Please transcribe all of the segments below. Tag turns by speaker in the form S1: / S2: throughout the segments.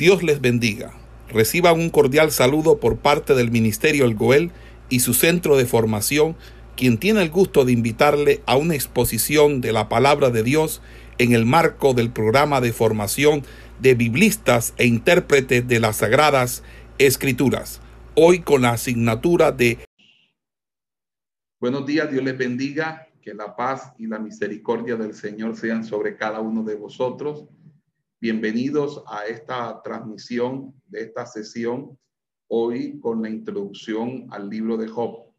S1: Dios les bendiga. Reciban un cordial saludo por parte del Ministerio El Goel y su centro de formación, quien tiene el gusto de invitarle a una exposición de la palabra de Dios en el marco del programa de formación de biblistas e intérpretes de las Sagradas Escrituras, hoy con la asignatura de Buenos días, Dios les bendiga, que la paz y la misericordia del Señor sean sobre cada uno de vosotros. Bienvenidos a esta transmisión de esta sesión hoy con la introducción al libro de Job.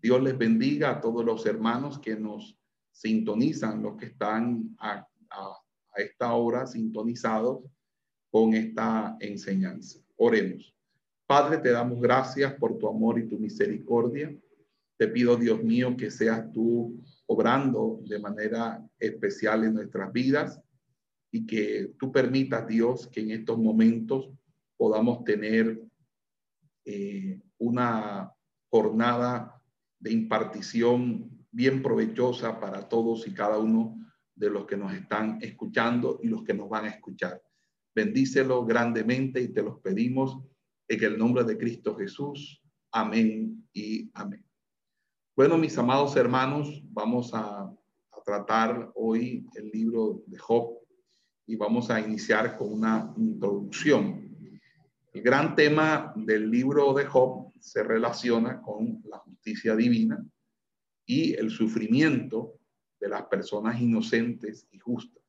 S1: Dios les bendiga a todos los hermanos que nos sintonizan, los que están a, esta hora sintonizados con esta enseñanza. Oremos. Padre, te damos gracias por tu amor y tu misericordia. Te pido, Dios mío, que seas tú obrando de manera especial en nuestras vidas y que tú permitas, Dios, que en estos momentos podamos tener eh, una jornada de impartición bien provechosa para todos y cada uno de los que nos están escuchando y los que nos van a escuchar. Bendícelo grandemente y te los pedimos en el nombre de Cristo Jesús. Amén y amén. Bueno, mis amados hermanos, vamos a, a tratar hoy el libro de Job y vamos a iniciar con una introducción. El gran tema del libro de Job se relaciona con la justicia divina y el sufrimiento de las personas inocentes y justas.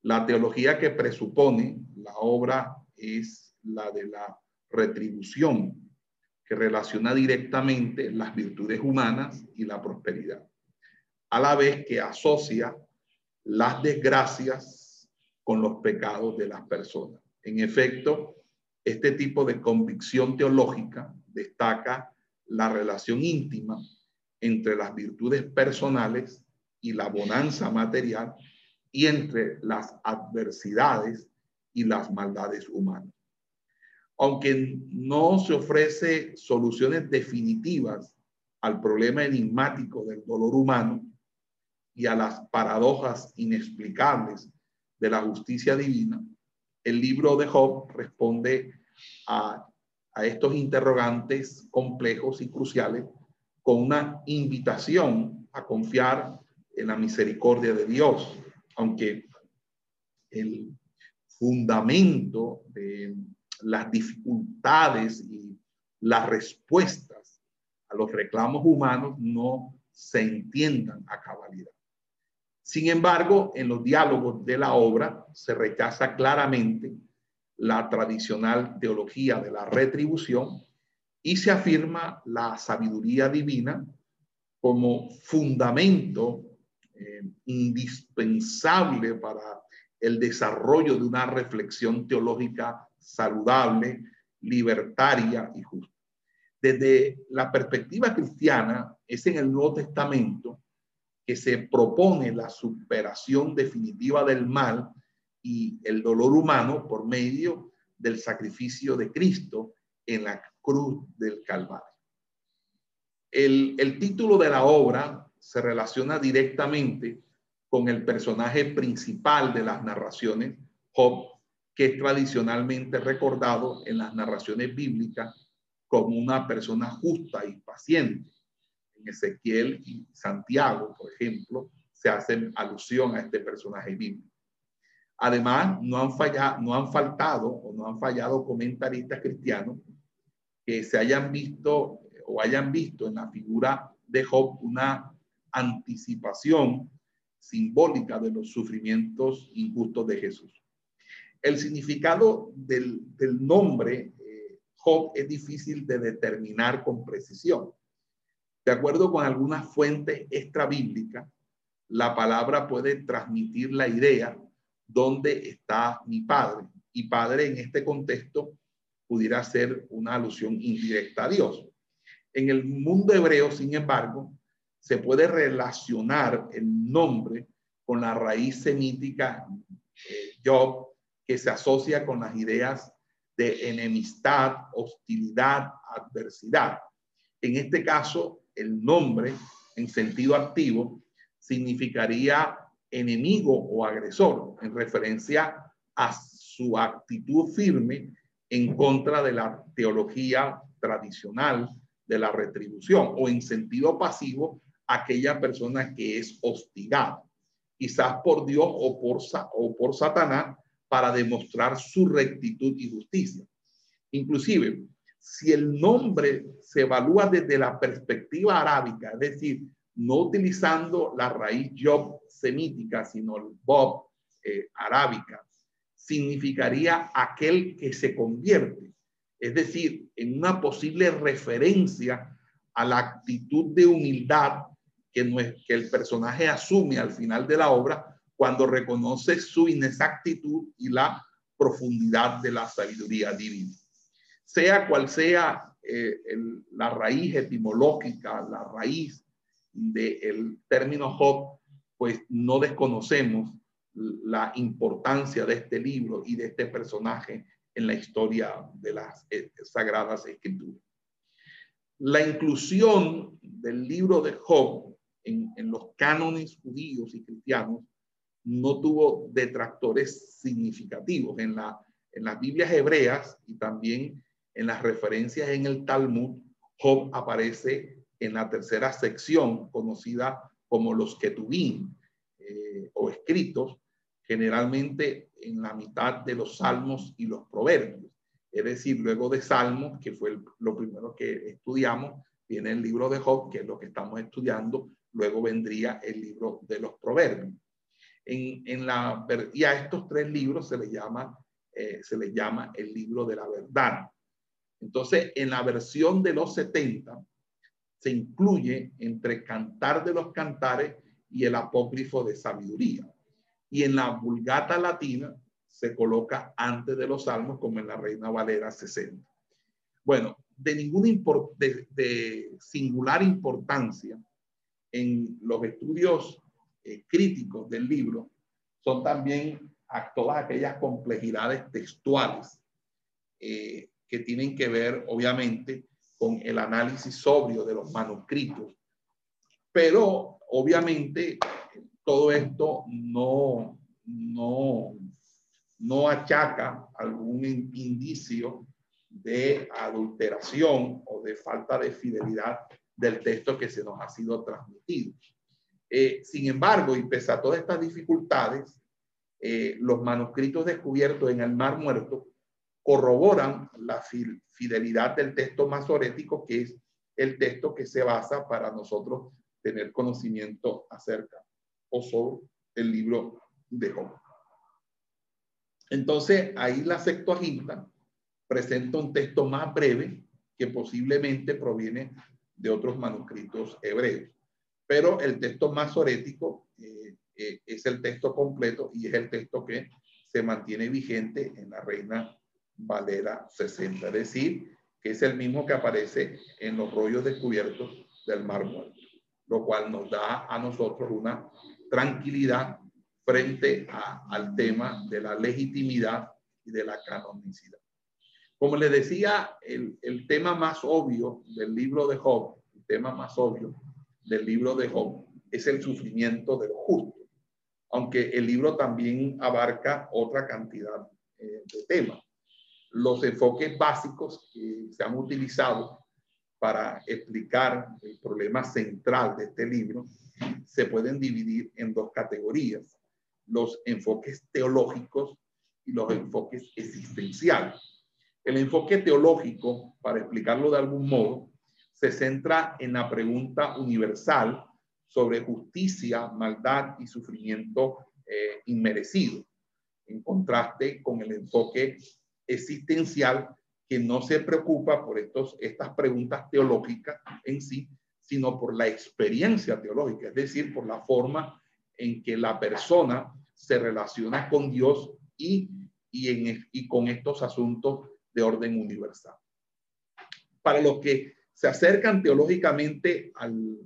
S1: La teología que presupone la obra es la de la retribución, que relaciona directamente las virtudes humanas y la prosperidad, a la vez que asocia las desgracias con los pecados de las personas. En efecto, este tipo de convicción teológica destaca la relación íntima entre las virtudes personales y la bonanza material y entre las adversidades y las maldades humanas. Aunque no se ofrece soluciones definitivas al problema enigmático del dolor humano y a las paradojas inexplicables de la justicia divina, el libro de Job responde a, estos interrogantes complejos y cruciales con una invitación a confiar en la misericordia de Dios, aunque el fundamento de las dificultades y las respuestas a los reclamos humanos no se entiendan a cabalidad. Sin embargo, en los diálogos de la obra se rechaza claramente la tradicional teología de la retribución y se afirma la sabiduría divina como fundamento eh, indispensable para el desarrollo de una reflexión teológica saludable, libertaria y justa. Desde la perspectiva cristiana, es en el Nuevo Testamento que se propone la superación definitiva del mal y el dolor humano por medio del sacrificio de Cristo en la cruz del Calvario. El, el título de la obra se relaciona directamente con el personaje principal de las narraciones, Job, que es tradicionalmente recordado en las narraciones bíblicas como una persona justa y paciente en Ezequiel y Santiago, por ejemplo, se hacen alusión a este personaje bíblico. Además, no han, fallado, no han faltado o no han fallado comentaristas cristianos que se hayan visto o hayan visto en la figura de Job una anticipación simbólica de los sufrimientos injustos de Jesús. El significado del, nombre eh, Job es difícil de determinar con precisión. De acuerdo con algunas fuentes extrabíblicas, la palabra puede transmitir la idea dónde está mi padre. Y padre en este contexto pudiera ser una alusión indirecta a Dios. En el mundo hebreo, sin embargo, se puede relacionar el nombre con la raíz semítica eh, Job, que se asocia con las ideas de enemistad, hostilidad, adversidad. En este caso, el nombre en sentido activo significaría enemigo o agresor en referencia a su actitud firme en contra de la teología tradicional de la retribución o en sentido pasivo aquella persona que es hostigada, quizás por Dios o por, o por Satanás, para demostrar su rectitud y justicia. Inclusive, si el nombre se evalúa desde la perspectiva arábica, es decir, no utilizando la raíz Job semítica, sino el Bob eh, arábica, significaría aquel que se convierte, es decir, en una posible referencia a la actitud de humildad que, que el personaje asume al final de la obra cuando reconoce su inexactitud y la profundidad de la sabiduría divina. Sea cual sea eh, la raíz etimológica, la raíz del término Job, pues no desconocemos la importancia de este libro y de este personaje en la historia de las eh, sagradas escrituras. La inclusión del libro de Job en, en los cánones judíos y cristianos no tuvo detractores significativos. En, la, en las Biblias hebreas y también en las referencias en el Talmud, Job aparece en la tercera sección conocida como los Ketubim eh, o escritos, generalmente en la mitad de los salmos y los proverbios. Es decir, luego de salmos, que fue lo primero que estudiamos, viene el libro de Job, que es lo que estamos estudiando, luego vendría el libro de los proverbios. En, en la, y a estos tres libros se les llama, eh, se les llama el libro de la verdad. Entonces, en la versión de los 70, se incluye entre Cantar de los Cantares y el Apócrifo de Sabiduría. Y en la Vulgata Latina se coloca antes de los Salmos, como en la Reina Valera 60. Bueno, de ninguna de, singular importancia en los estudios eh, críticos del libro son también todas aquellas complejidades textuales eh, que tienen que ver, obviamente, con el análisis sobrio de los manuscritos. Pero, obviamente, todo esto no, no, no achaca algún indicio de adulteración o de falta de fidelidad del texto que se nos ha sido transmitido. Eh, sin embargo, y pese a todas estas dificultades, eh, los manuscritos descubiertos en el Mar Muerto corroboran la fidelidad del texto masorético, que es el texto que se basa para nosotros tener conocimiento acerca o sobre el libro de Job. Entonces, ahí la Septuaginta presenta un texto más breve que posiblemente proviene de otros manuscritos hebreos pero el texto masorético eh, eh, es el texto completo y es el texto que se mantiene vigente en la Reina Valera 60, es decir, que es el mismo que aparece en los rollos descubiertos del Mar Muerto, lo cual nos da a nosotros una tranquilidad frente al tema de la legitimidad y de la canonicidad. Como les decía, el, el tema más obvio del libro de Job, el tema más obvio, del libro de Job es el sufrimiento del justo, aunque el libro también abarca otra cantidad eh, de temas. Los enfoques básicos que se han utilizado para explicar el problema central de este libro se pueden dividir en dos categorías, los enfoques teológicos y los enfoques existenciales. El enfoque teológico, para explicarlo de algún modo, se centra en la pregunta universal sobre justicia, maldad y sufrimiento eh, inmerecido, en contraste con el enfoque existencial que no se preocupa por estos, estas preguntas teológicas en sí, sino por la experiencia teológica, es decir, por la forma en que la persona se relaciona con Dios y, y, con estos asuntos de orden universal. Para los que se acercan teológicamente al,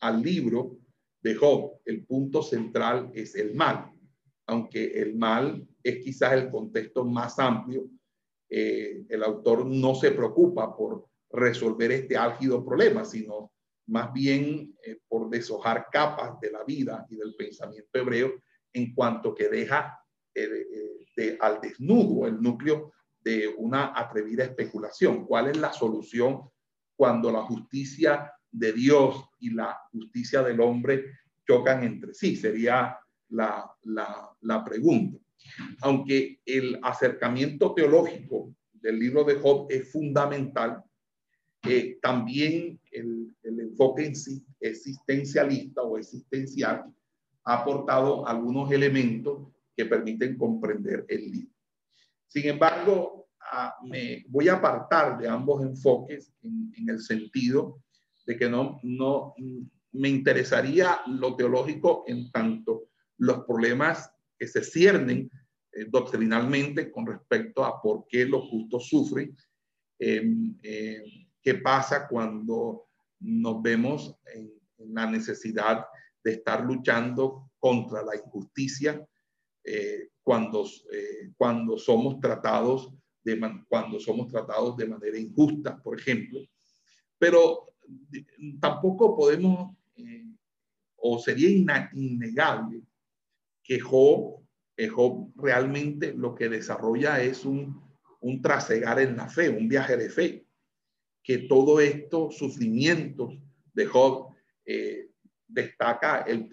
S1: al, libro de Job. El punto central es el mal, aunque el mal es quizás el contexto más amplio. Eh, el autor no se preocupa por resolver este álgido problema, sino más bien eh, por deshojar capas de la vida y del pensamiento hebreo en cuanto que deja de, al desnudo, el núcleo de una atrevida especulación. ¿Cuál es la solución cuando la justicia de Dios y la justicia del hombre chocan entre sí? Sería la, la, pregunta. Aunque el acercamiento teológico del libro de Job es fundamental, eh, también el, enfoque existencialista o existencial ha aportado algunos elementos que permiten comprender el libro. Sin embargo, me voy a apartar de ambos enfoques en, el sentido de que no, no me interesaría lo teológico en tanto los problemas que se ciernen eh, doctrinalmente con respecto a por qué los justos sufren, em, em, qué pasa cuando nos vemos en, la necesidad de estar luchando contra la injusticia eh, cuando, eh, cuando somos tratados de cuando somos tratados de manera injusta, por ejemplo. Pero tampoco podemos, eh, o sería innegable, que Job, Job realmente lo que desarrolla es un, un trasegar en la fe, un viaje de fe, que todo esto, sufrimientos de Job, destaca el,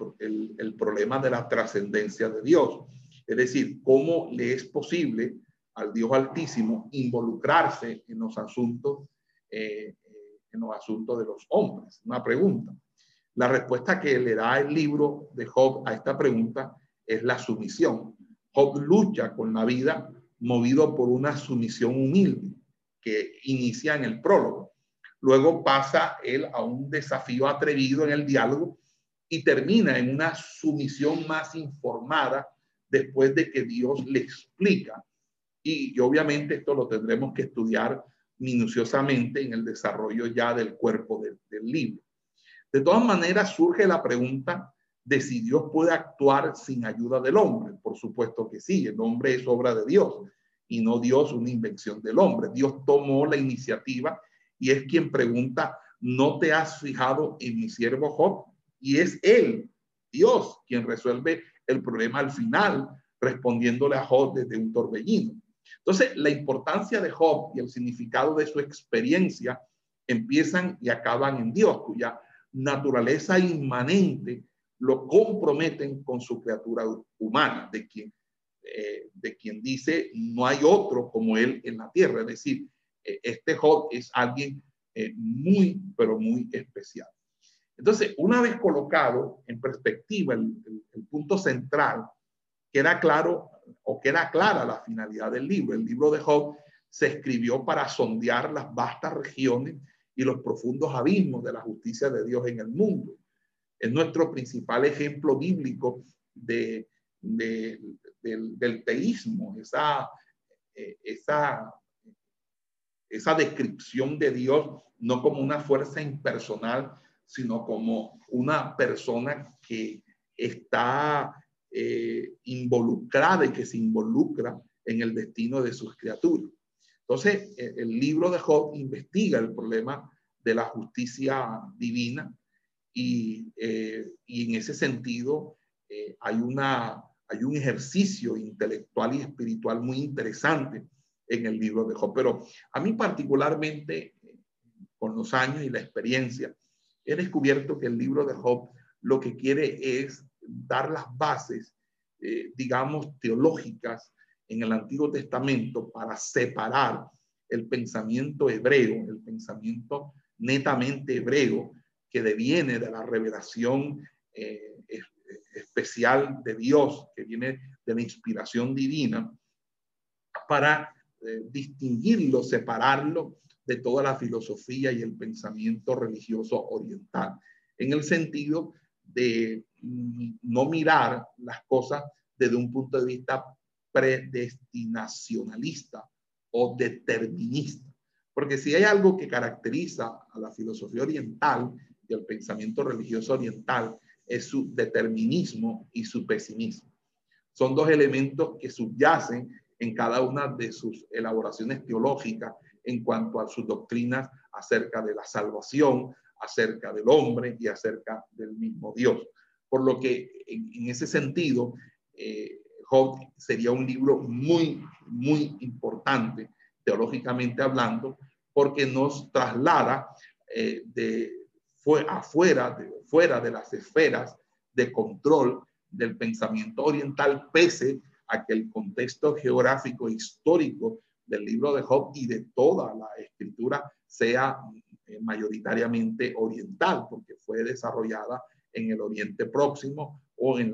S1: el, problema de la trascendencia de Dios es decir, cómo le es posible al Dios Altísimo involucrarse en los asuntos, eh, en los asuntos de los hombres. Una pregunta. La respuesta que le da el libro de Job a esta pregunta es la sumisión. Job lucha con la vida movido por una sumisión humilde que inicia en el prólogo. Luego pasa él a un desafío atrevido en el diálogo y termina en una sumisión más informada después de que Dios le explica. Y, obviamente esto lo tendremos que estudiar minuciosamente en el desarrollo ya del cuerpo del, libro. De todas maneras, surge la pregunta de si Dios puede actuar sin ayuda del hombre. Por supuesto que sí, el hombre es obra de Dios y no Dios una invención del hombre. Dios tomó la iniciativa y es quien pregunta, ¿no te has fijado en mi siervo Job? Y es él, Dios, quien resuelve el problema al final, respondiéndole a Job desde un torbellino. Entonces, la importancia de Job y el significado de su experiencia empiezan y acaban en Dios, cuya naturaleza inmanente lo comprometen con su criatura humana, de quien, eh, de quien dice no hay otro como él en la tierra. Es decir, eh, este Job es alguien eh, muy, pero muy especial. Entonces, una vez colocado en perspectiva el, punto central, queda claro o queda clara la finalidad del libro. El libro de Job se escribió para sondear las vastas regiones y los profundos abismos de la justicia de Dios en el mundo. Es nuestro principal ejemplo bíblico de, del, teísmo, esa, eh, esa, esa descripción de Dios no como una fuerza impersonal, sino como una persona que está eh, involucrada y que se involucra en el destino de sus criaturas. Entonces, el libro de Job investiga el problema de la justicia divina y, eh, y en ese sentido eh, hay, una, hay un ejercicio intelectual y espiritual muy interesante en el libro de Job. Pero a mí particularmente, con los años y la experiencia, he descubierto que el libro de Job lo que quiere es dar las bases, eh, digamos, teológicas en el Antiguo Testamento para separar el pensamiento hebreo, el pensamiento netamente hebreo que deviene de la revelación eh, especial de Dios, que viene de la inspiración divina, para eh, distinguirlo, separarlo de toda la filosofía y el pensamiento religioso oriental, en el sentido de mm, no mirar las cosas desde un punto de vista predestinacionalista o determinista. Porque si hay algo que caracteriza a la filosofía oriental y al pensamiento religioso oriental, es su determinismo y su pesimismo. Son dos elementos que subyacen en cada una de sus elaboraciones teológicas en cuanto a sus doctrinas acerca de la salvación, acerca del hombre y acerca del mismo Dios. Por lo que en, ese sentido, eh, Job sería un libro muy, muy importante, teológicamente hablando, porque nos traslada eh, de afuera de, fuera de las esferas de control del pensamiento oriental, pese a que el contexto geográfico e histórico del libro de Job y de toda la escritura sea eh, mayoritariamente oriental, porque fue desarrollada en el Oriente Próximo o en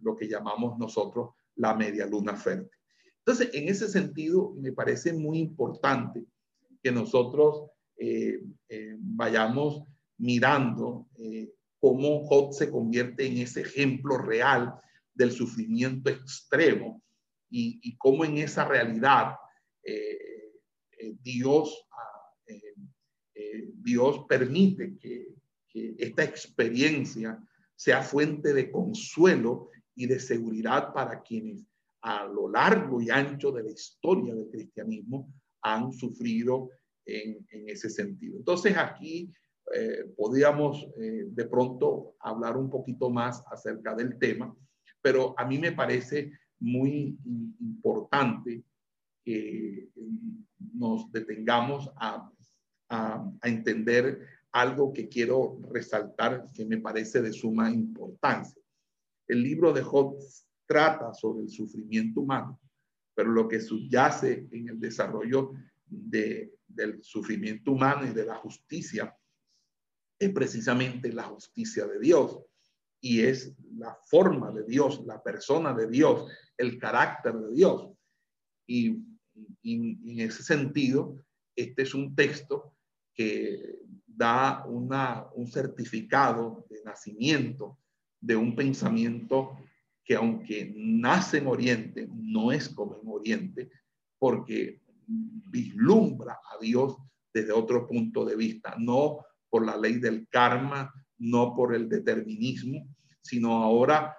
S1: lo que llamamos nosotros la media luna fértil. Entonces, en ese sentido, me parece muy importante que nosotros eh, eh, vayamos mirando cómo Job se convierte en ese ejemplo real del sufrimiento extremo y, cómo en esa realidad Dios eh, Dios permite que, esta experiencia sea fuente de consuelo y de seguridad para quienes a lo largo y ancho de la historia del cristianismo han sufrido en, ese sentido. Entonces aquí eh, podríamos eh, de pronto hablar un poquito más acerca del tema, pero a mí me parece muy importante que nos detengamos a a, entender algo que quiero resaltar que me parece de suma importancia. El libro de Job trata sobre el sufrimiento humano, pero lo que subyace en el desarrollo de, del sufrimiento humano y de la justicia es precisamente la justicia de Dios y es la forma de Dios, la persona de Dios, el carácter de Dios. Y, en ese sentido, este es un texto que da una, un certificado de nacimiento de un pensamiento que aunque nace en Oriente, no es como en Oriente, porque vislumbra a Dios desde otro punto de vista, no por la ley del karma, no por el determinismo, sino ahora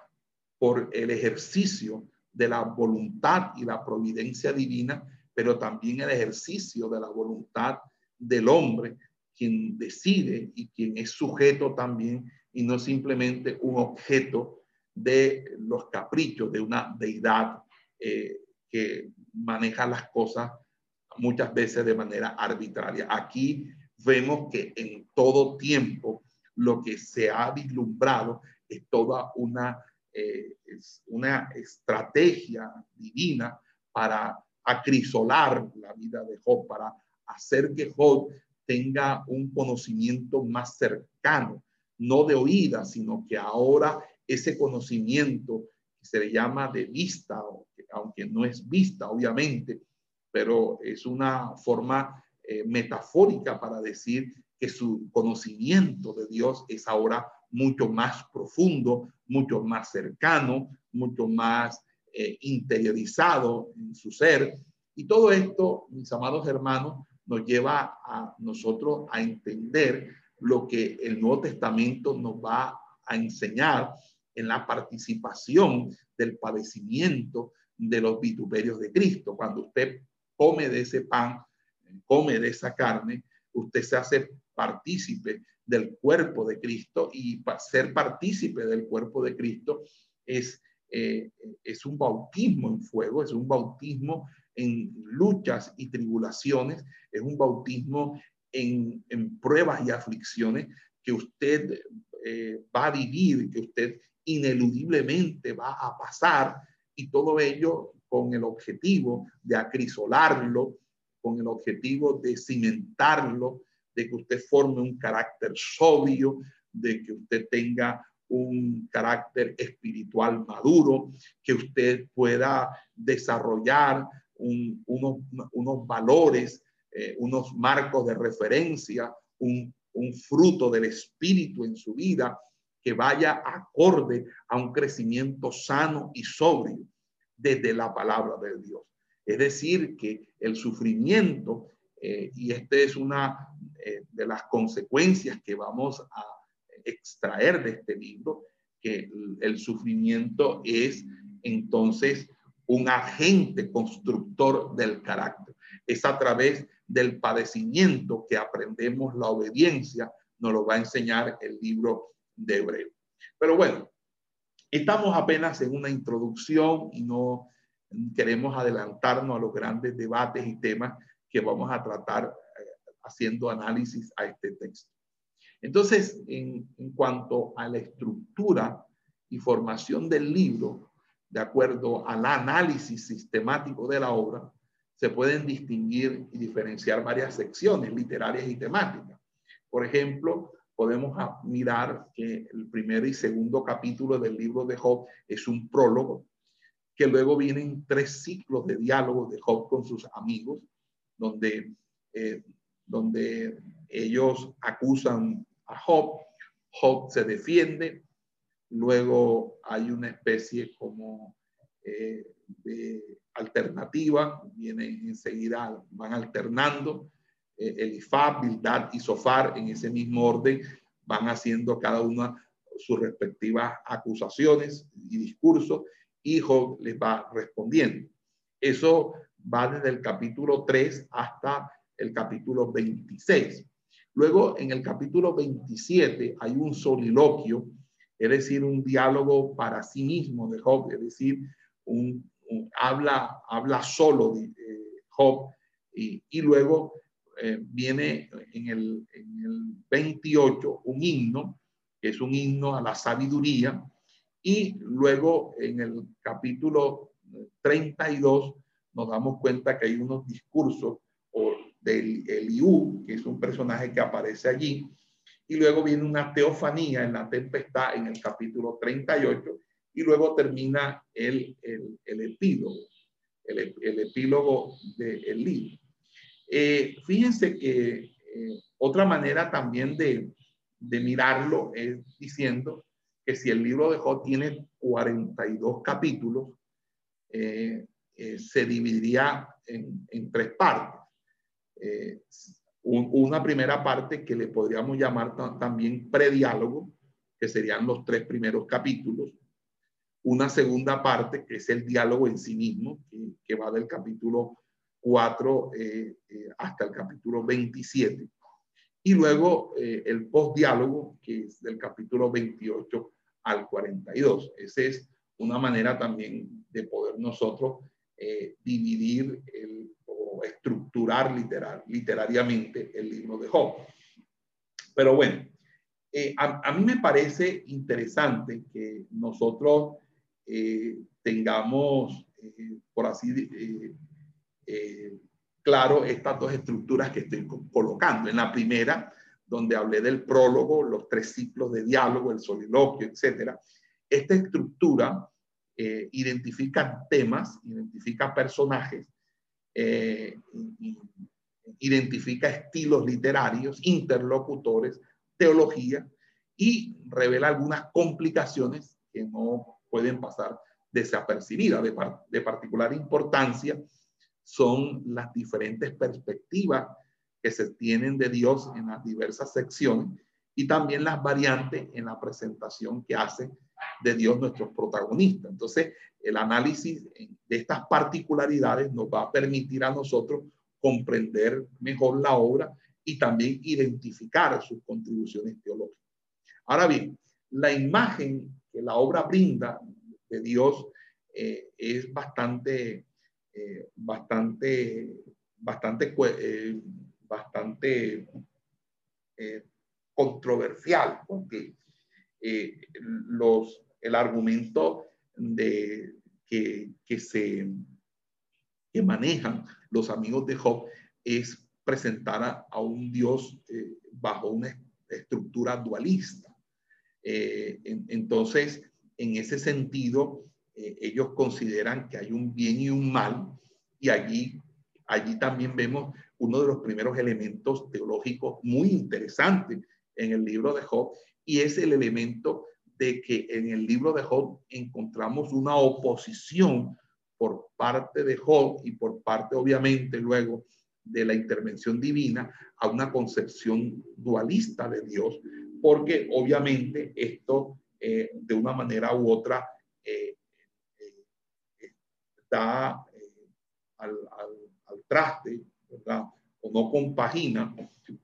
S1: por el ejercicio de la voluntad y la providencia divina, pero también el ejercicio de la voluntad del hombre, quien decide y quien es sujeto también y no simplemente un objeto de los caprichos de una deidad eh, que maneja las cosas muchas veces de manera arbitraria. Aquí vemos que en todo tiempo lo que se ha vislumbrado es toda una, eh, es una estrategia divina para acrisolar la vida de Job, para hacer que Job tenga un conocimiento más cercano, no de oída, sino que ahora ese conocimiento que se le llama de vista, aunque no es vista, obviamente, pero es una forma eh, metafórica para decir que su conocimiento de Dios es ahora mucho más profundo, mucho más cercano, mucho más eh, interiorizado en su ser. Y todo esto, mis amados hermanos, nos lleva a nosotros a entender lo que el Nuevo Testamento nos va a enseñar en la participación del padecimiento de los vituperios de Cristo. Cuando usted come de ese pan, come de esa carne, usted se hace partícipe del cuerpo de Cristo y ser partícipe del cuerpo de Cristo es, eh, es un bautismo en fuego, es un bautismo en luchas y tribulaciones, es un bautismo en, pruebas y aflicciones que usted eh, va a vivir, que usted ineludiblemente va a pasar y todo ello con el objetivo de acrisolarlo, con el objetivo de cimentarlo, de que usted forme un carácter sobrio, de que usted tenga un carácter espiritual maduro, que usted pueda desarrollar unos, valores, eh, unos marcos de referencia, un, fruto del espíritu en su vida que vaya acorde a un crecimiento sano y sobrio desde la palabra de Dios. Es decir, que el sufrimiento, eh, y esta es una eh, de las consecuencias que vamos a extraer de este libro, que el sufrimiento es entonces un agente constructor del carácter. Es a través del padecimiento que aprendemos la obediencia, nos lo va a enseñar el libro de Hebreo. Pero bueno, Estamos apenas en una introducción y no queremos adelantarnos a los grandes debates y temas que vamos a tratar eh, haciendo análisis a este texto. Entonces, en, en cuanto a la estructura y formación del libro, de acuerdo al análisis sistemático de la obra, se pueden distinguir y diferenciar varias secciones literarias y temáticas. Por ejemplo, podemos mirar que el primer y segundo capítulo del libro de Job es un prólogo, que luego vienen tres ciclos de diálogos de Job con sus amigos, donde, eh, donde ellos acusan a Job, Job se defiende, luego hay una especie como eh, de alternativa, vienen enseguida, van alternando, eh, Elifab, Bildad y Sofar en ese mismo orden van haciendo cada una sus respectivas acusaciones y discursos y Job les va respondiendo. Eso va desde el capítulo 3 hasta el capítulo 26. Luego, en el capítulo 27 hay un soliloquio, es decir, un diálogo para sí mismo de Job, es decir, un, habla, habla solo de Job y, y luego eh, viene en el, en el 28 un himno, que es un himno a la sabiduría, y luego en el capítulo 32 nos damos cuenta que hay unos discursos del Eliú, que es un personaje que aparece allí, y luego viene una teofanía en la tempestad en el capítulo 38, y luego termina el, el, el epílogo, el, el epílogo del libro. Eh, fíjense que eh, otra manera también de, de, mirarlo es diciendo que si el libro de Job tiene 42 capítulos, eh, se dividiría en, en tres partes. una primera parte que le podríamos llamar también prediálogo, que serían los tres primeros capítulos. Una segunda parte, que es el diálogo en sí mismo, que, que va del capítulo 4 eh, eh, hasta el capítulo 27. Y luego eh, el postdiálogo, que es del capítulo 28 al 42. Esa es una manera también de poder nosotros dividir el, o estructurar literal, literariamente el libro de Job. Pero bueno, a, a, mí me parece interesante que nosotros tengamos, por así eh, claro estas dos estructuras que estoy colocando. En la primera, donde hablé del prólogo, los tres ciclos de diálogo, el soliloquio, etcétera, esta estructura eh, identifica temas, identifica personajes, eh, identifica estilos literarios, interlocutores, teología y revela algunas complicaciones que no pueden pasar desapercibidas. De, de particular importancia son las diferentes perspectivas que se tienen de Dios en las diversas secciones y también las variantes en la presentación que hace de Dios nuestros protagonistas. Entonces, el análisis de estas particularidades nos va a permitir a nosotros comprender mejor la obra y también identificar sus contribuciones teológicas. Ahora bien, la imagen que la obra brinda de Dios eh, es bastante eh, bastante, bastante, eh, bastante eh, controversial, porque los, el argumento de, que, que, se, que manejan los amigos de Job es presentar a, a un Dios bajo una estructura dualista. En, entonces, en ese sentido, eh, ellos consideran que hay un bien y un mal, y allí, allí también vemos uno de los primeros elementos teológicos muy interesantes en el libro de Job, y es el elemento de que en el libro de Job encontramos una oposición por parte de Job y por parte, obviamente, luego de la intervención divina a una concepción dualista de Dios, porque obviamente esto eh, de una manera u otra eh, da eh, al, al, traste, O no compagina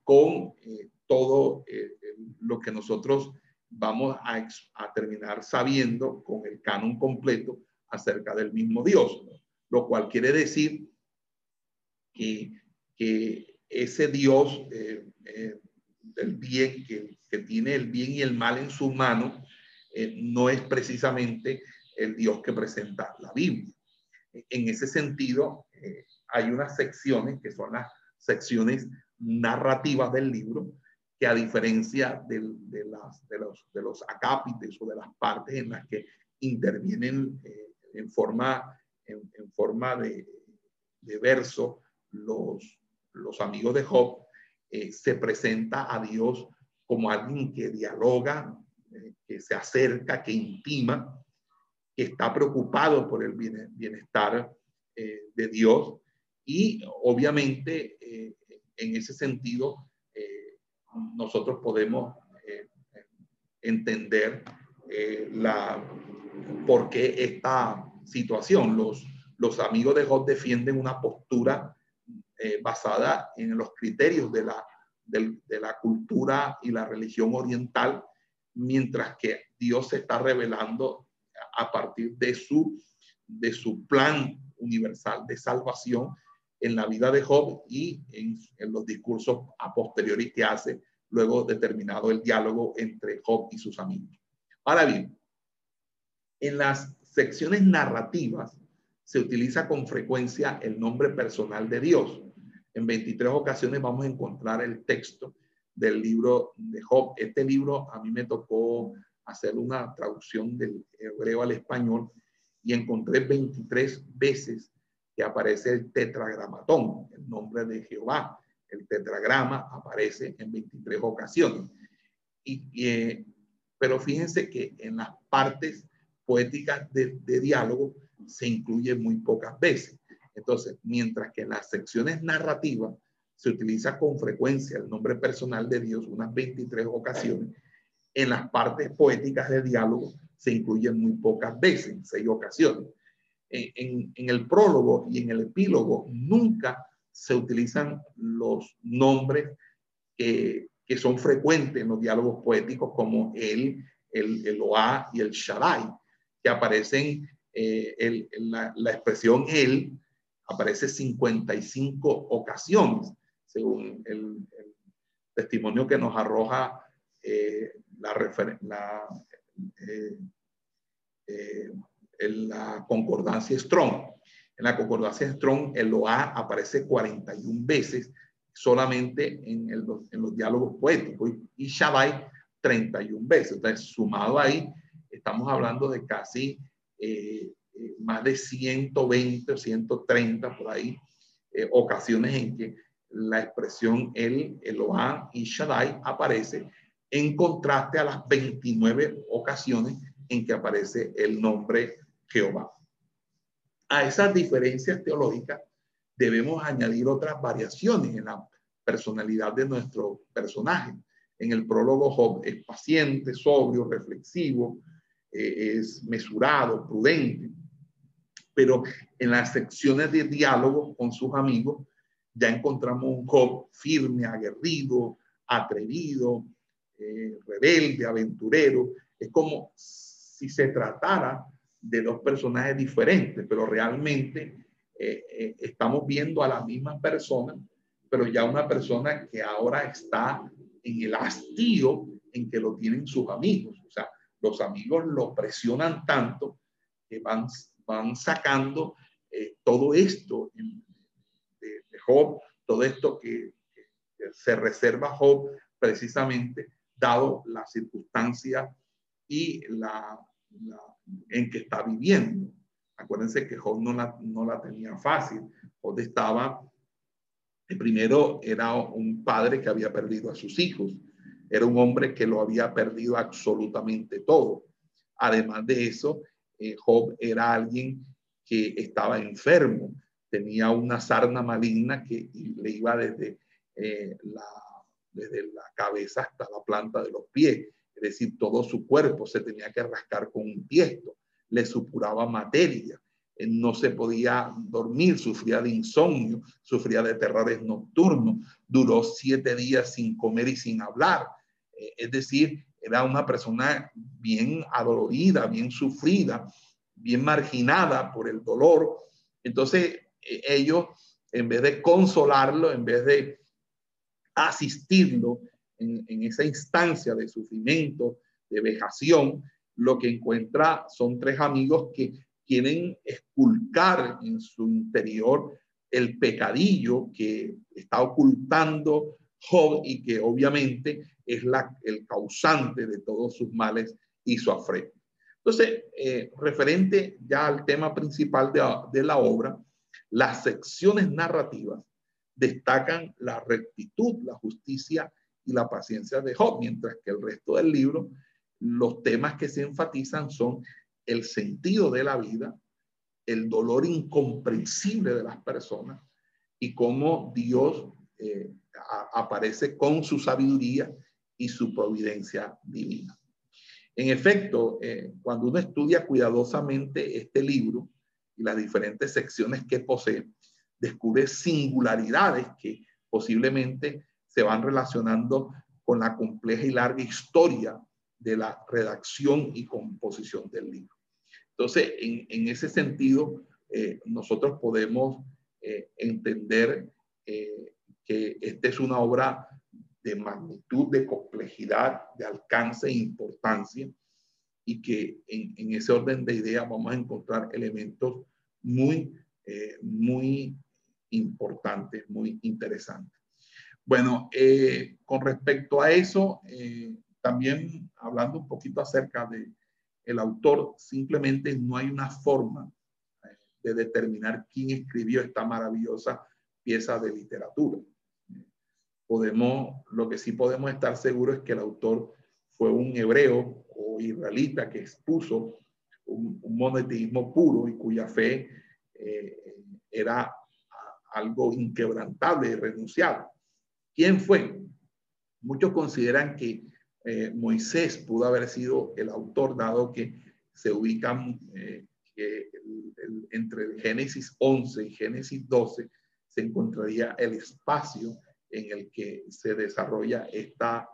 S1: con eh, todo eh, lo que nosotros vamos a, terminar sabiendo con el canon completo acerca del mismo Dios, lo cual quiere decir que, que ese Dios eh, eh, del bien, que, que, tiene el bien y el mal en sus manos, eh, no es precisamente el Dios que presenta la Biblia. En ese sentido, hay unas secciones que son las secciones narrativas del libro, que a diferencia de, las, de, los, de los acápites o de las partes en las que intervienen en forma, en, forma de, de verso los, los amigos de Job, eh, se presenta a Dios como alguien que dialoga, eh, que se acerca, que intima, que está preocupado por el bienestar eh, de Dios y obviamente en ese sentido nosotros podemos entender la, por qué esta situación. Los, los amigos de Job defienden una postura eh, basada en los criterios de la, de, la cultura y la religión oriental, mientras que Dios se está revelando a partir de su, de su plan universal de salvación en la vida de Job y en, los discursos a posteriori que hace luego determinado el diálogo entre Job y sus amigos. Ahora bien, en las secciones narrativas se utiliza con frecuencia el nombre personal de Dios. En 23 ocasiones vamos a encontrar el texto del libro de Job. Este libro a mí me tocó hacer una traducción del hebreo al español y encontré 23 veces que aparece el tetragramatón, el nombre de Jehová. El tetragrama aparece en 23 ocasiones. Y, eh, pero fíjense que en las partes poéticas de, diálogo se incluye muy pocas veces. Entonces, mientras que en las secciones narrativas se utiliza con frecuencia el nombre personal de Dios, unas 23 ocasiones, en las partes poéticas de diálogo se incluyen muy pocas veces, seis ocasiones. En, el prólogo y en el epílogo nunca se utilizan los nombres que, que son frecuentes en los diálogos poéticos como el, el, el Oá y el Shaddai, que aparecen eh, el, la, la, expresión él aparece 55 ocasiones, según el, testimonio que nos arroja eh, la, la, eh, eh, en la concordancia Strong. En la concordancia Strong, el OA aparece 41 veces solamente en, el, en los diálogos poéticos y, Shabai 31 veces. Entonces, sumado ahí, estamos hablando de casi eh, eh, más de 120 o 130 por ahí eh, ocasiones en que la expresión el, Elohim y Shaddai aparece en contraste a las 29 ocasiones en que aparece el nombre Jehová. A esas diferencias teológicas debemos añadir otras variaciones en la personalidad de nuestro personaje. En el prólogo Job es paciente, sobrio, reflexivo, eh, es mesurado, prudente, pero en las secciones de diálogo con sus amigos ya encontramos un Job firme, aguerrido, atrevido, eh, rebelde, aventurero. Es como si se tratara de dos personajes diferentes, pero realmente eh, estamos viendo a la misma persona, pero ya una persona que ahora está en el hastío en que lo tienen sus amigos. O sea, los amigos lo presionan tanto que van, van sacando eh, todo esto de, Job, todo esto que, se reserva Job precisamente dado la circunstancia y la, en que está viviendo. Acuérdense que Job no la, no la tenía fácil. Job estaba, primero era un padre que había perdido a sus hijos era un hombre que lo había perdido absolutamente todo. Además de eso, eh, Job era alguien que estaba enfermo, tenía una sarna maligna que le iba desde, eh, la, desde la cabeza hasta la planta de los pies, es decir, todo su cuerpo se tenía que rascar con un tiesto, le supuraba materia, eh, no se podía dormir, sufría de insomnio, sufría de terrores nocturnos, duró siete días sin comer y sin hablar, es decir, era una persona bien adolorida, bien sufrida, bien marginada por el dolor. Entonces, e, ellos, en vez de consolarlo, en vez de asistirlo en, en esa instancia de sufrimiento, de vejación, lo que encuentra son tres amigos que quieren esculcar en su interior el pecadillo que está ocultando Job y que obviamente es la, el causante de todos sus males y su afrento. Entonces, eh, referente ya al tema principal de, de la obra, las secciones narrativas destacan la rectitud, la justicia y la paciencia de Job, mientras que el resto del libro, los temas que se enfatizan son el sentido de la vida, el dolor incomprensible de las personas y cómo Dios eh, aparece con su sabiduría y su providencia divina. En efecto, eh, cuando uno estudia cuidadosamente este libro y las diferentes secciones que posee, descubre singularidades que posiblemente se van relacionando con la compleja y larga historia de la redacción y composición del libro. Entonces, en, ese sentido, eh, nosotros podemos eh, entender eh, que esta es una obra de magnitud, de complejidad, de alcance e importancia, y que en, en ese orden de ideas vamos a encontrar elementos muy, muy importantes, muy interesantes. Bueno, con respecto a eso, también hablando un poquito acerca de el autor, simplemente no hay una forma eh, de determinar quién escribió esta maravillosa pieza de literatura. Podemos, lo que sí podemos estar seguros es que el autor fue un hebreo o israelita que expuso un, monetismo puro y cuya fe eh, era algo inquebrantable y renunciable. ¿Quién fue? Muchos consideran que eh, Moisés pudo haber sido el autor, dado que se ubican eh, entre el Génesis 11 y Génesis 12 se encontraría el espacio en el que se desarrolla esta,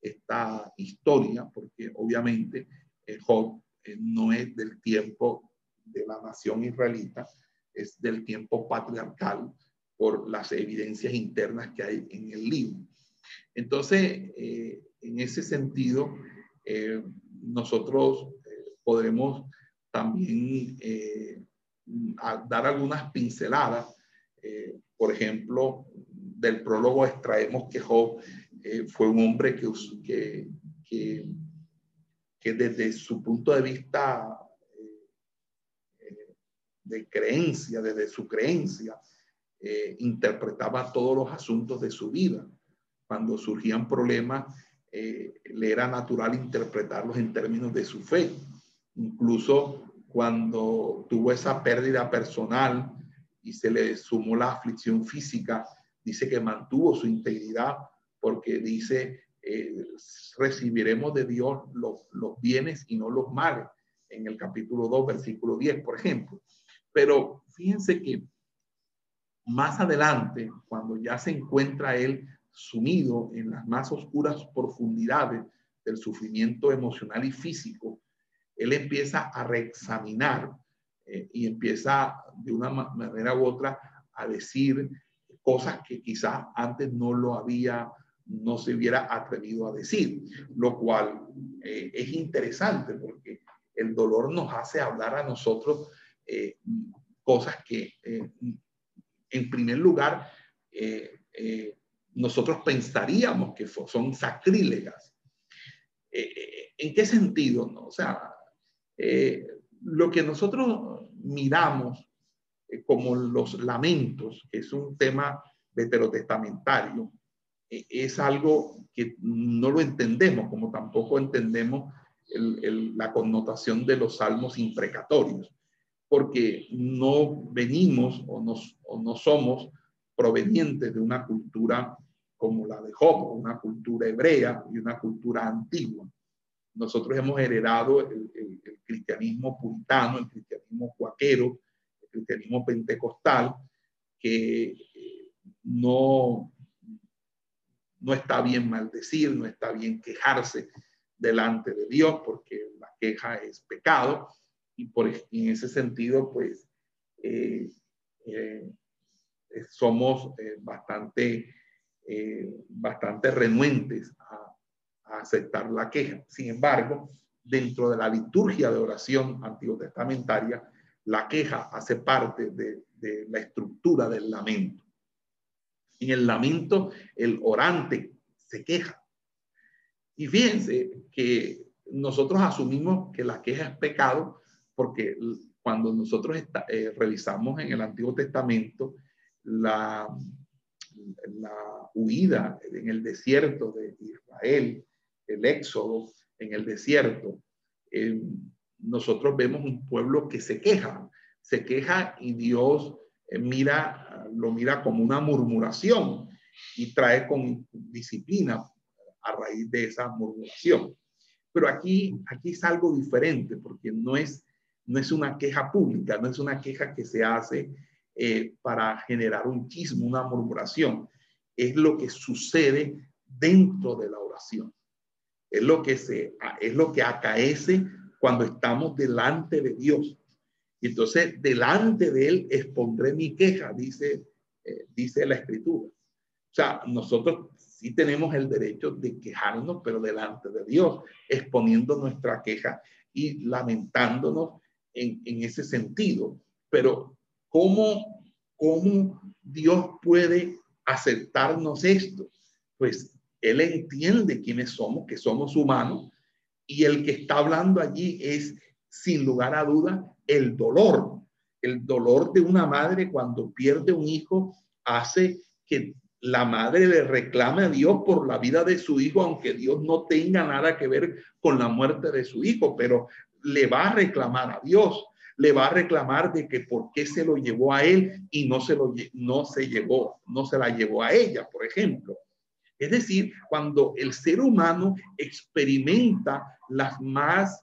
S1: esta historia, porque obviamente eh, Job no es del tiempo de la nación israelita, es del tiempo patriarcal por las evidencias internas que hay en el libro. Entonces, en ese sentido, eh, nosotros eh, podremos también eh, dar algunas pinceladas. por ejemplo, del prólogo extraemos que Job fue un hombre que, que, que, desde su punto de vista de creencia, desde su creencia, interpretaba todos los asuntos de su vida. Cuando surgían problemas, eh, le era natural interpretarlos en términos de su fe. Incluso cuando tuvo esa pérdida personal y se le sumó la aflicción física, dice que mantuvo su integridad porque dice, eh, recibiremos de Dios los, los bienes y no los males, en el capítulo 2, versículo 10, por ejemplo. Pero fíjense que más adelante, cuando ya se encuentra él sumido en las más oscuras profundidades del sufrimiento emocional y físico, él empieza a reexaminar eh, y empieza de una manera u otra a decir cosas que quizás antes no lo había, no se hubiera atrevido a decir, lo cual eh, es interesante porque el dolor nos hace hablar a nosotros eh, cosas que, en primer lugar, nosotros pensaríamos que son sacrílegas. Eh, eh, ¿En qué sentido? No? O sea, eh, lo que nosotros miramos como los lamentos, que es un tema veterotestamentario, es algo que no lo entendemos, como tampoco entendemos la connotación de los salmos imprecatorios, porque no venimos o, nos, o no somos provenientes de una cultura como la de Job, una cultura hebrea y una cultura antigua. Nosotros hemos heredado el, cristianismo puritano, el cristianismo cuaquero, el cristianismo pentecostal, que eh, no, no está bien maldecir, no está bien quejarse delante de Dios, porque la queja es pecado, y por, en ese sentido, pues, eh, eh, somos eh, bastante, bastante renuentes a, a, aceptar la queja. Sin embargo, dentro de la liturgia de oración antiguo testamentaria, la queja hace parte de, de la estructura del lamento. En el lamento, el orante se queja. Y fíjense que nosotros asumimos que la queja es pecado porque cuando nosotros eh, revisamos en el Antiguo Testamento la, la huida en el desierto de Israel, el éxodo en el desierto, eh, nosotros vemos un pueblo que se queja, se queja y Dios eh, mira, lo mira como una murmuración y trae con disciplina a raíz de esa murmuración. Pero aquí, aquí es algo diferente porque no es, no es una queja pública, no es una queja que se hace eh, para generar un chisme, una murmuración. Es lo que sucede dentro de la oración. Es lo que, se, es lo que acaece cuando estamos delante de Dios. Y entonces, delante de Él expondré mi queja, dice, eh, dice la Escritura. O sea, nosotros sí tenemos el derecho de quejarnos, pero delante de Dios, exponiendo nuestra queja y lamentándonos en, ese sentido. Pero ¿cómo, ¿cómo Dios puede aceptarnos esto? Pues Él entiende quiénes somos, que somos humanos, y el que está hablando allí es, sin lugar a duda, el dolor. El dolor de una madre cuando pierde un hijo hace que la madre le reclame a Dios por la vida de su hijo, aunque Dios no tenga nada que ver con la muerte de su hijo, pero le va a reclamar a Dios, le va a reclamar de que por qué se lo llevó a él y no se lo no se llevó, no se la llevó a ella, por ejemplo. Es decir, cuando el ser humano experimenta las más,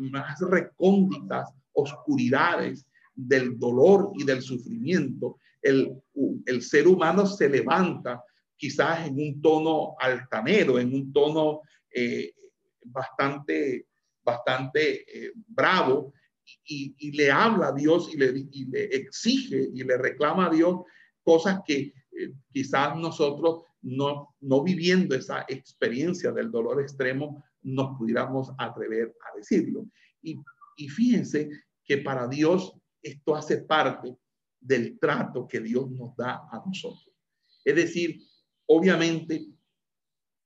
S1: más recónditas oscuridades del dolor y del sufrimiento, el, el ser humano se levanta quizás en un tono altanero, en un tono eh, bastante, bastante eh, bravo y, le habla a Dios y le, y le, exige y le reclama a Dios cosas que eh, quizás nosotros no, no viviendo esa experiencia del dolor extremo nos pudiéramos atrever a decirlo. Y, y fíjense que para Dios esto hace parte del trato que Dios nos da a nosotros. Es decir, obviamente,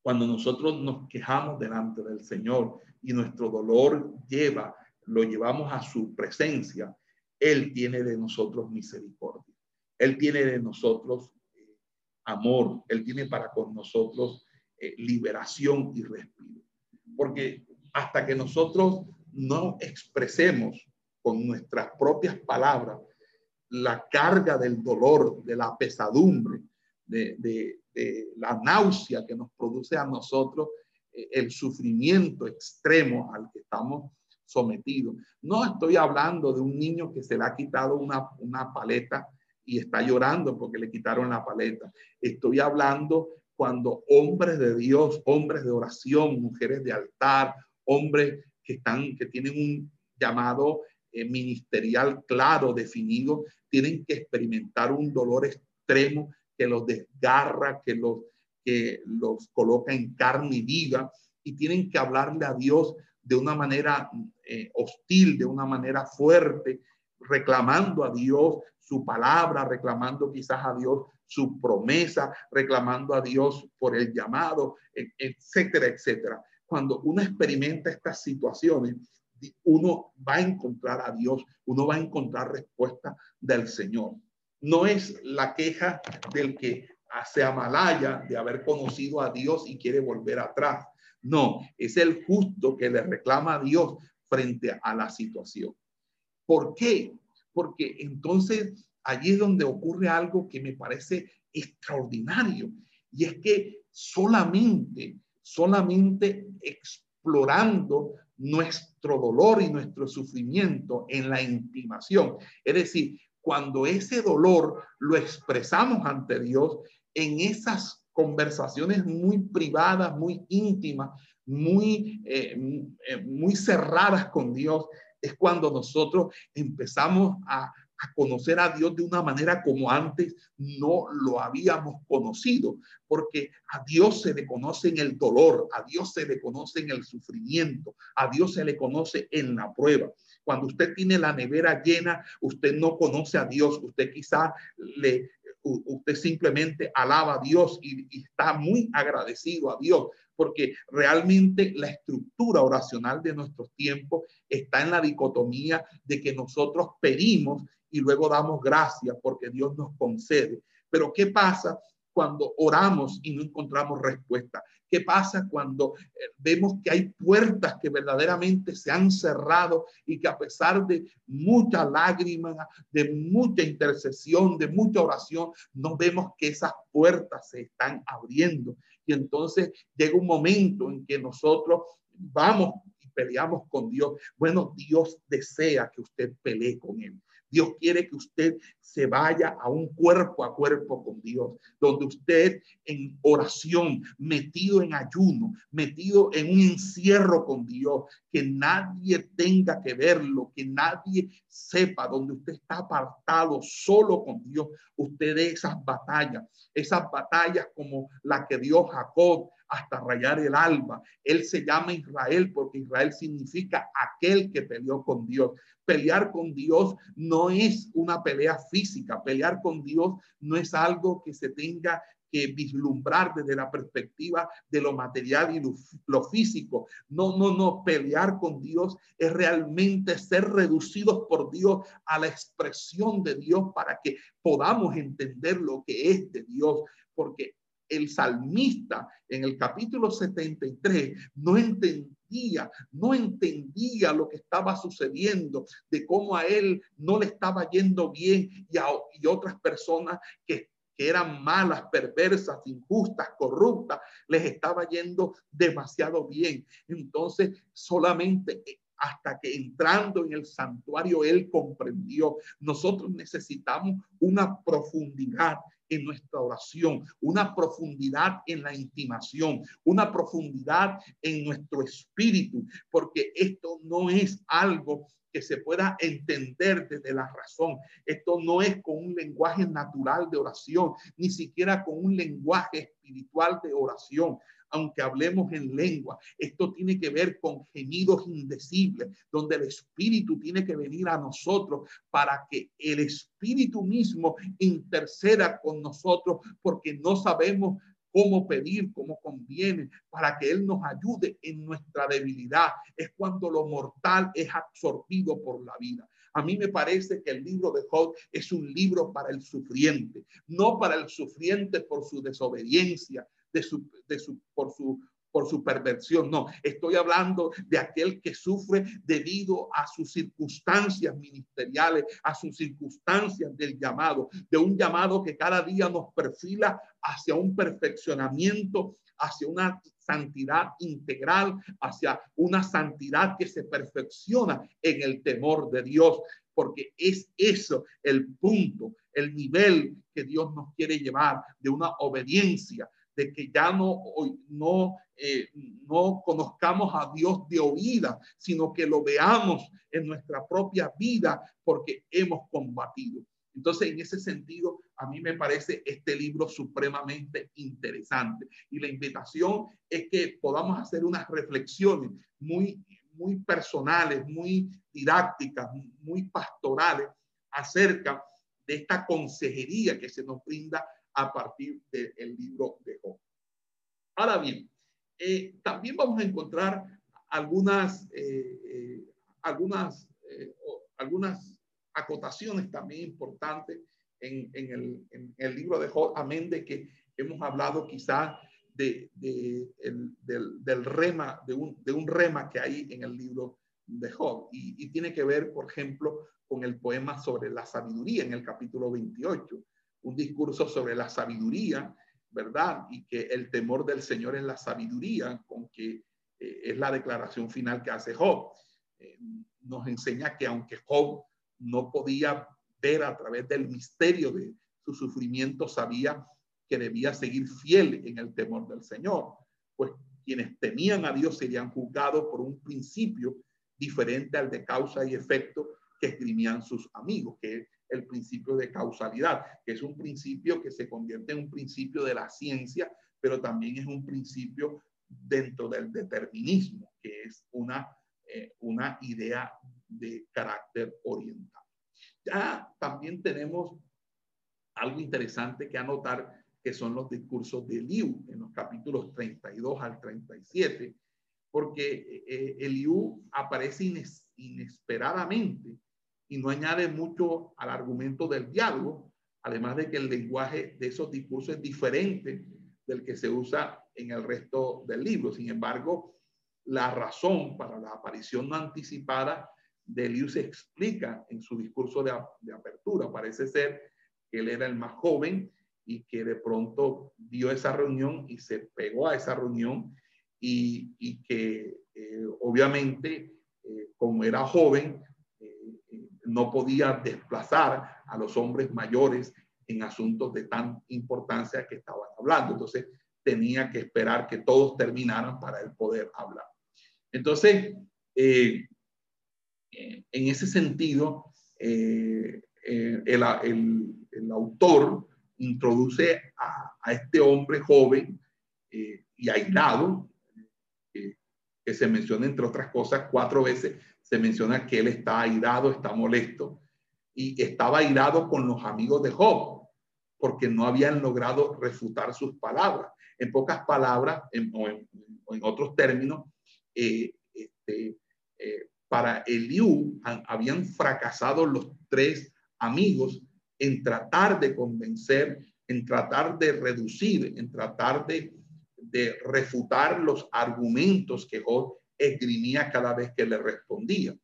S1: cuando nosotros nos quejamos delante del Señor y nuestro dolor lleva, lo llevamos a su presencia, Él tiene de nosotros misericordia. Él tiene de nosotros eh, amor. Él tiene para con nosotros eh, liberación y respiro. Porque hasta que nosotros no expresemos con nuestras propias palabras la carga del dolor, de la pesadumbre, de, la náusea que nos produce a nosotros el sufrimiento extremo al que estamos sometidos. No estoy hablando de un niño que se le ha quitado una, una paleta y está llorando porque le quitaron la paleta. Estoy hablando cuando hombres de Dios, hombres de oración, mujeres de altar, hombres que están, que tienen un llamado eh, ministerial claro, definido, tienen que experimentar un dolor extremo que los desgarra, que los, que los coloca en carne y vida, y tienen que hablarle a Dios de una manera eh, hostil, de una manera fuerte, reclamando a Dios su palabra, reclamando quizás a Dios su promesa, reclamando a Dios por el llamado, etcétera, etcétera. Cuando uno experimenta estas situaciones, uno va a encontrar a Dios, uno va a encontrar respuesta del Señor. No es la queja del que se amalaya de haber conocido a Dios y quiere volver atrás. No, es el justo que le reclama a Dios frente a la situación. ¿Por qué? Porque entonces allí es donde ocurre algo que me parece extraordinario y es que solamente, solamente explorando nuestro dolor y nuestro sufrimiento en la intimación. Es decir, cuando ese dolor lo expresamos ante Dios en esas conversaciones muy privadas, muy íntimas, muy, eh, eh, muy cerradas con Dios, es cuando nosotros empezamos a, a conocer a Dios de una manera como antes no lo habíamos conocido, porque a Dios se le conoce en el dolor, a Dios se le conoce en el sufrimiento, a Dios se le conoce en la prueba. Cuando usted tiene la nevera llena, usted no conoce a Dios, usted quizá le usted simplemente alaba a Dios y, está muy agradecido a Dios, porque realmente la estructura oracional de nuestros tiempos está en la dicotomía de que nosotros pedimos y luego damos gracias porque Dios nos concede. Pero ¿qué pasa cuando oramos y no encontramos respuesta? ¿Qué pasa cuando eh, vemos que hay puertas que verdaderamente se han cerrado y que a pesar de mucha lágrima, de mucha intercesión, de mucha oración, no vemos que esas puertas se están abriendo? Y entonces llega un momento en que nosotros vamos y peleamos con Dios. Bueno, Dios desea que usted pelee con Él. Dios quiere que usted se vaya a un cuerpo a cuerpo con Dios, donde usted en oración, metido en ayuno, metido en un encierro con Dios, que nadie tenga que verlo, que nadie sepa, donde usted está apartado solo con Dios, usted de esas batallas, esas batallas como la que dio Jacob hasta rayar el alba. Él se llama Israel porque Israel significa aquel que peleó con Dios. Pelear con Dios no es una pelea física, pelear con Dios no es algo que se tenga que vislumbrar desde la perspectiva de lo material y lo, físico. No, no, no, pelear con Dios es realmente ser reducidos por Dios a la expresión de Dios para que podamos entender lo que es de Dios, porque el salmista en el capítulo 73 no entendía, no entendía lo que estaba sucediendo, de cómo a él no le estaba yendo bien y a y otras personas que que eran malas, perversas, injustas, corruptas, les estaba yendo demasiado bien. Entonces, solamente hasta que entrando en el santuario él comprendió, nosotros necesitamos una profundidad en nuestra oración, una profundidad en la intimación, una profundidad en nuestro espíritu, porque esto no es algo que se pueda entender desde la razón. Esto no es con un lenguaje natural de oración, ni siquiera con un lenguaje espiritual de oración aunque hablemos en lengua. Esto tiene que ver con gemidos indecibles, donde el Espíritu tiene que venir a nosotros para que el Espíritu mismo interceda con nosotros, porque no sabemos cómo pedir, cómo conviene, para que Él nos ayude en nuestra debilidad. Es cuando lo mortal es absorbido por la vida. A mí me parece que el libro de Job es un libro para el sufriente, no para el sufriente por su desobediencia, de su, de su, por su por su perversión, no, estoy hablando de aquel que sufre debido a sus circunstancias ministeriales, a sus circunstancias del llamado, de un llamado que cada día nos perfila hacia un perfeccionamiento, hacia una santidad integral, hacia una santidad que se perfecciona en el temor de Dios, porque es eso el punto, el nivel que Dios nos quiere llevar de una obediencia, de que ya no, no, eh, no conozcamos a Dios de oída, sino que lo veamos en nuestra propia vida porque hemos combatido. Entonces, en ese sentido, a mí me parece este libro supremamente interesante. Y la invitación es que podamos hacer unas reflexiones muy, muy personales, muy didácticas, muy pastorales acerca de esta consejería que se nos brinda a partir del libro de Job. Ahora bien, eh, también vamos a encontrar algunas, eh, eh, algunas, algunas acotaciones también importantes en, el, libro de Job, amén de que hemos hablado quizá de, el, del, rema, de un, de un rema que hay en el libro de Job. Y, y, tiene que ver, por ejemplo, con el poema sobre la sabiduría en el capítulo 28 un discurso sobre la sabiduría, ¿verdad? Y que el temor del Señor es la sabiduría, con que eh, es la declaración final que hace Job. Eh, nos enseña que aunque Job no podía ver a través del misterio de su sufrimiento, sabía que debía seguir fiel en el temor del Señor. Pues quienes temían a Dios serían juzgados por un principio diferente al de causa y efecto que esgrimían sus amigos, que el principio de causalidad, que es un principio que se convierte en un principio de la ciencia, pero también es un principio dentro del determinismo, que es una, eh, una idea de carácter oriental. Ya también tenemos algo interesante que anotar, que son los discursos de Liu en los capítulos 32 al 37, porque eh, Eliú aparece inesperadamente y no añade mucho al argumento del diálogo, además de que el lenguaje de esos discursos es diferente del que se usa en el resto del libro. Sin embargo, la razón para la aparición no anticipada de Eliú se explica en su discurso de, apertura. Parece ser que él era el más joven y que de pronto dio esa reunión y se pegó a esa reunión y, que eh, obviamente, eh, como era joven, no podía desplazar a los hombres mayores en asuntos de tan importancia que estaban hablando. Entonces, tenía que esperar que todos terminaran para él poder hablar. Entonces, en ese sentido, el, autor introduce a, a, este hombre joven y aislado, que se menciona, entre otras cosas, cuatro veces se menciona que él está airado, está molesto, y estaba airado con los amigos de Job, porque no habían logrado refutar sus palabras. En pocas palabras, o, en, otros términos, eh, este, eh, para Eliú habían fracasado los tres amigos en tratar de convencer, en tratar de reducir, en tratar de refutar los argumentos que Job esgrimía cada vez que le respondía.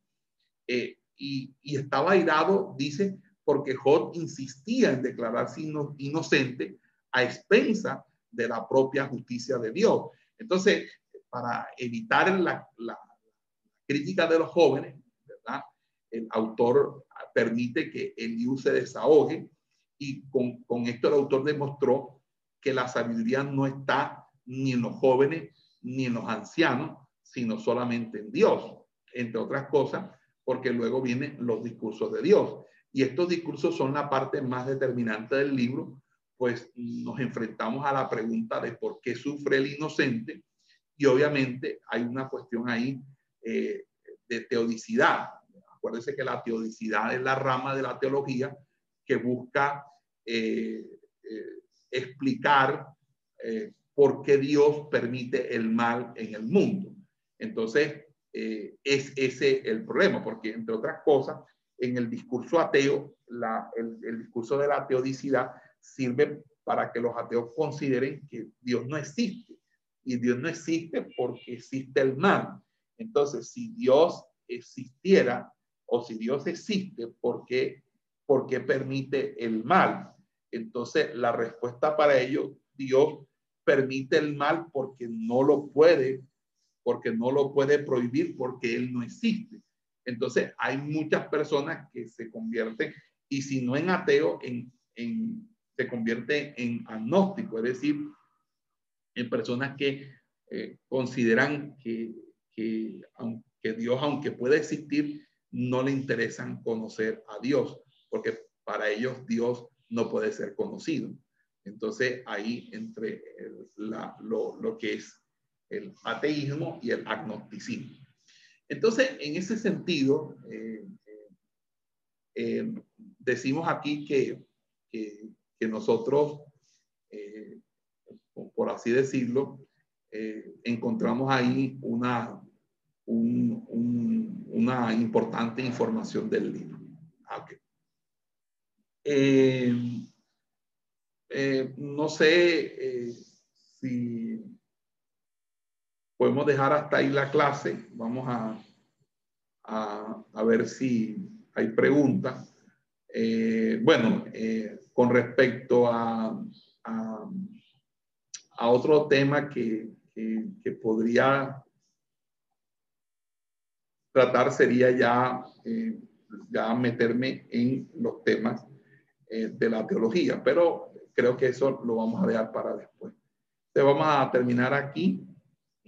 S1: Eh, y, estaba airado, dice, porque Job insistía en declararse inocente a expensa de la propia justicia de Dios. Entonces, para evitar la, crítica de los jóvenes. El autor permite que Eliú se desahogue y con esto el autor demostró que la sabiduría no está ni en los jóvenes, ni en los ancianos, sino solamente en Dios, entre otras cosas, porque luego vienen los discursos de Dios. Y estos discursos son la parte más determinante del libro, pues nos enfrentamos a la pregunta de por qué sufre el inocente y obviamente hay una cuestión ahí eh, de teodicidad. Acuérdense que la teodicidad es la rama de la teología que busca eh, eh, explicar por qué Dios permite el mal en el mundo. Entonces, eh, es ese el problema, porque entre otras cosas, en el discurso ateo, el, discurso de la teodicidad sirve para que los ateos consideren que Dios no existe. Y Dios no existe porque existe el mal. Entonces, si Dios existiera o si Dios existe, ¿por qué, ¿por qué permite el mal? Entonces, la respuesta para ello, Dios permite el mal porque no lo puede, porque no lo puede prohibir, porque él no existe. Entonces, hay muchas personas que se convierten, y si no en ateo, en, en, se convierte en agnóstico, es decir, en personas que eh, consideran que, que, aunque Dios, aunque pueda existir, no le interesan conocer a Dios, porque para ellos Dios no puede ser conocido. Entonces, ahí entre lo, que es el ateísmo y el agnosticismo. Entonces, en ese sentido, eh, eh, decimos aquí que, nosotros, eh, por así decirlo, encontramos ahí una, una importante información del libro. Okay. No sé si podemos dejar hasta ahí la clase. Vamos a, a, ver si hay preguntas. Eh, bueno, con respecto a, a, otro tema que, que, podría tratar sería ya, ya meterme en los temas de la teología, pero creo que eso lo vamos a dejar para después. Entonces vamos a terminar aquí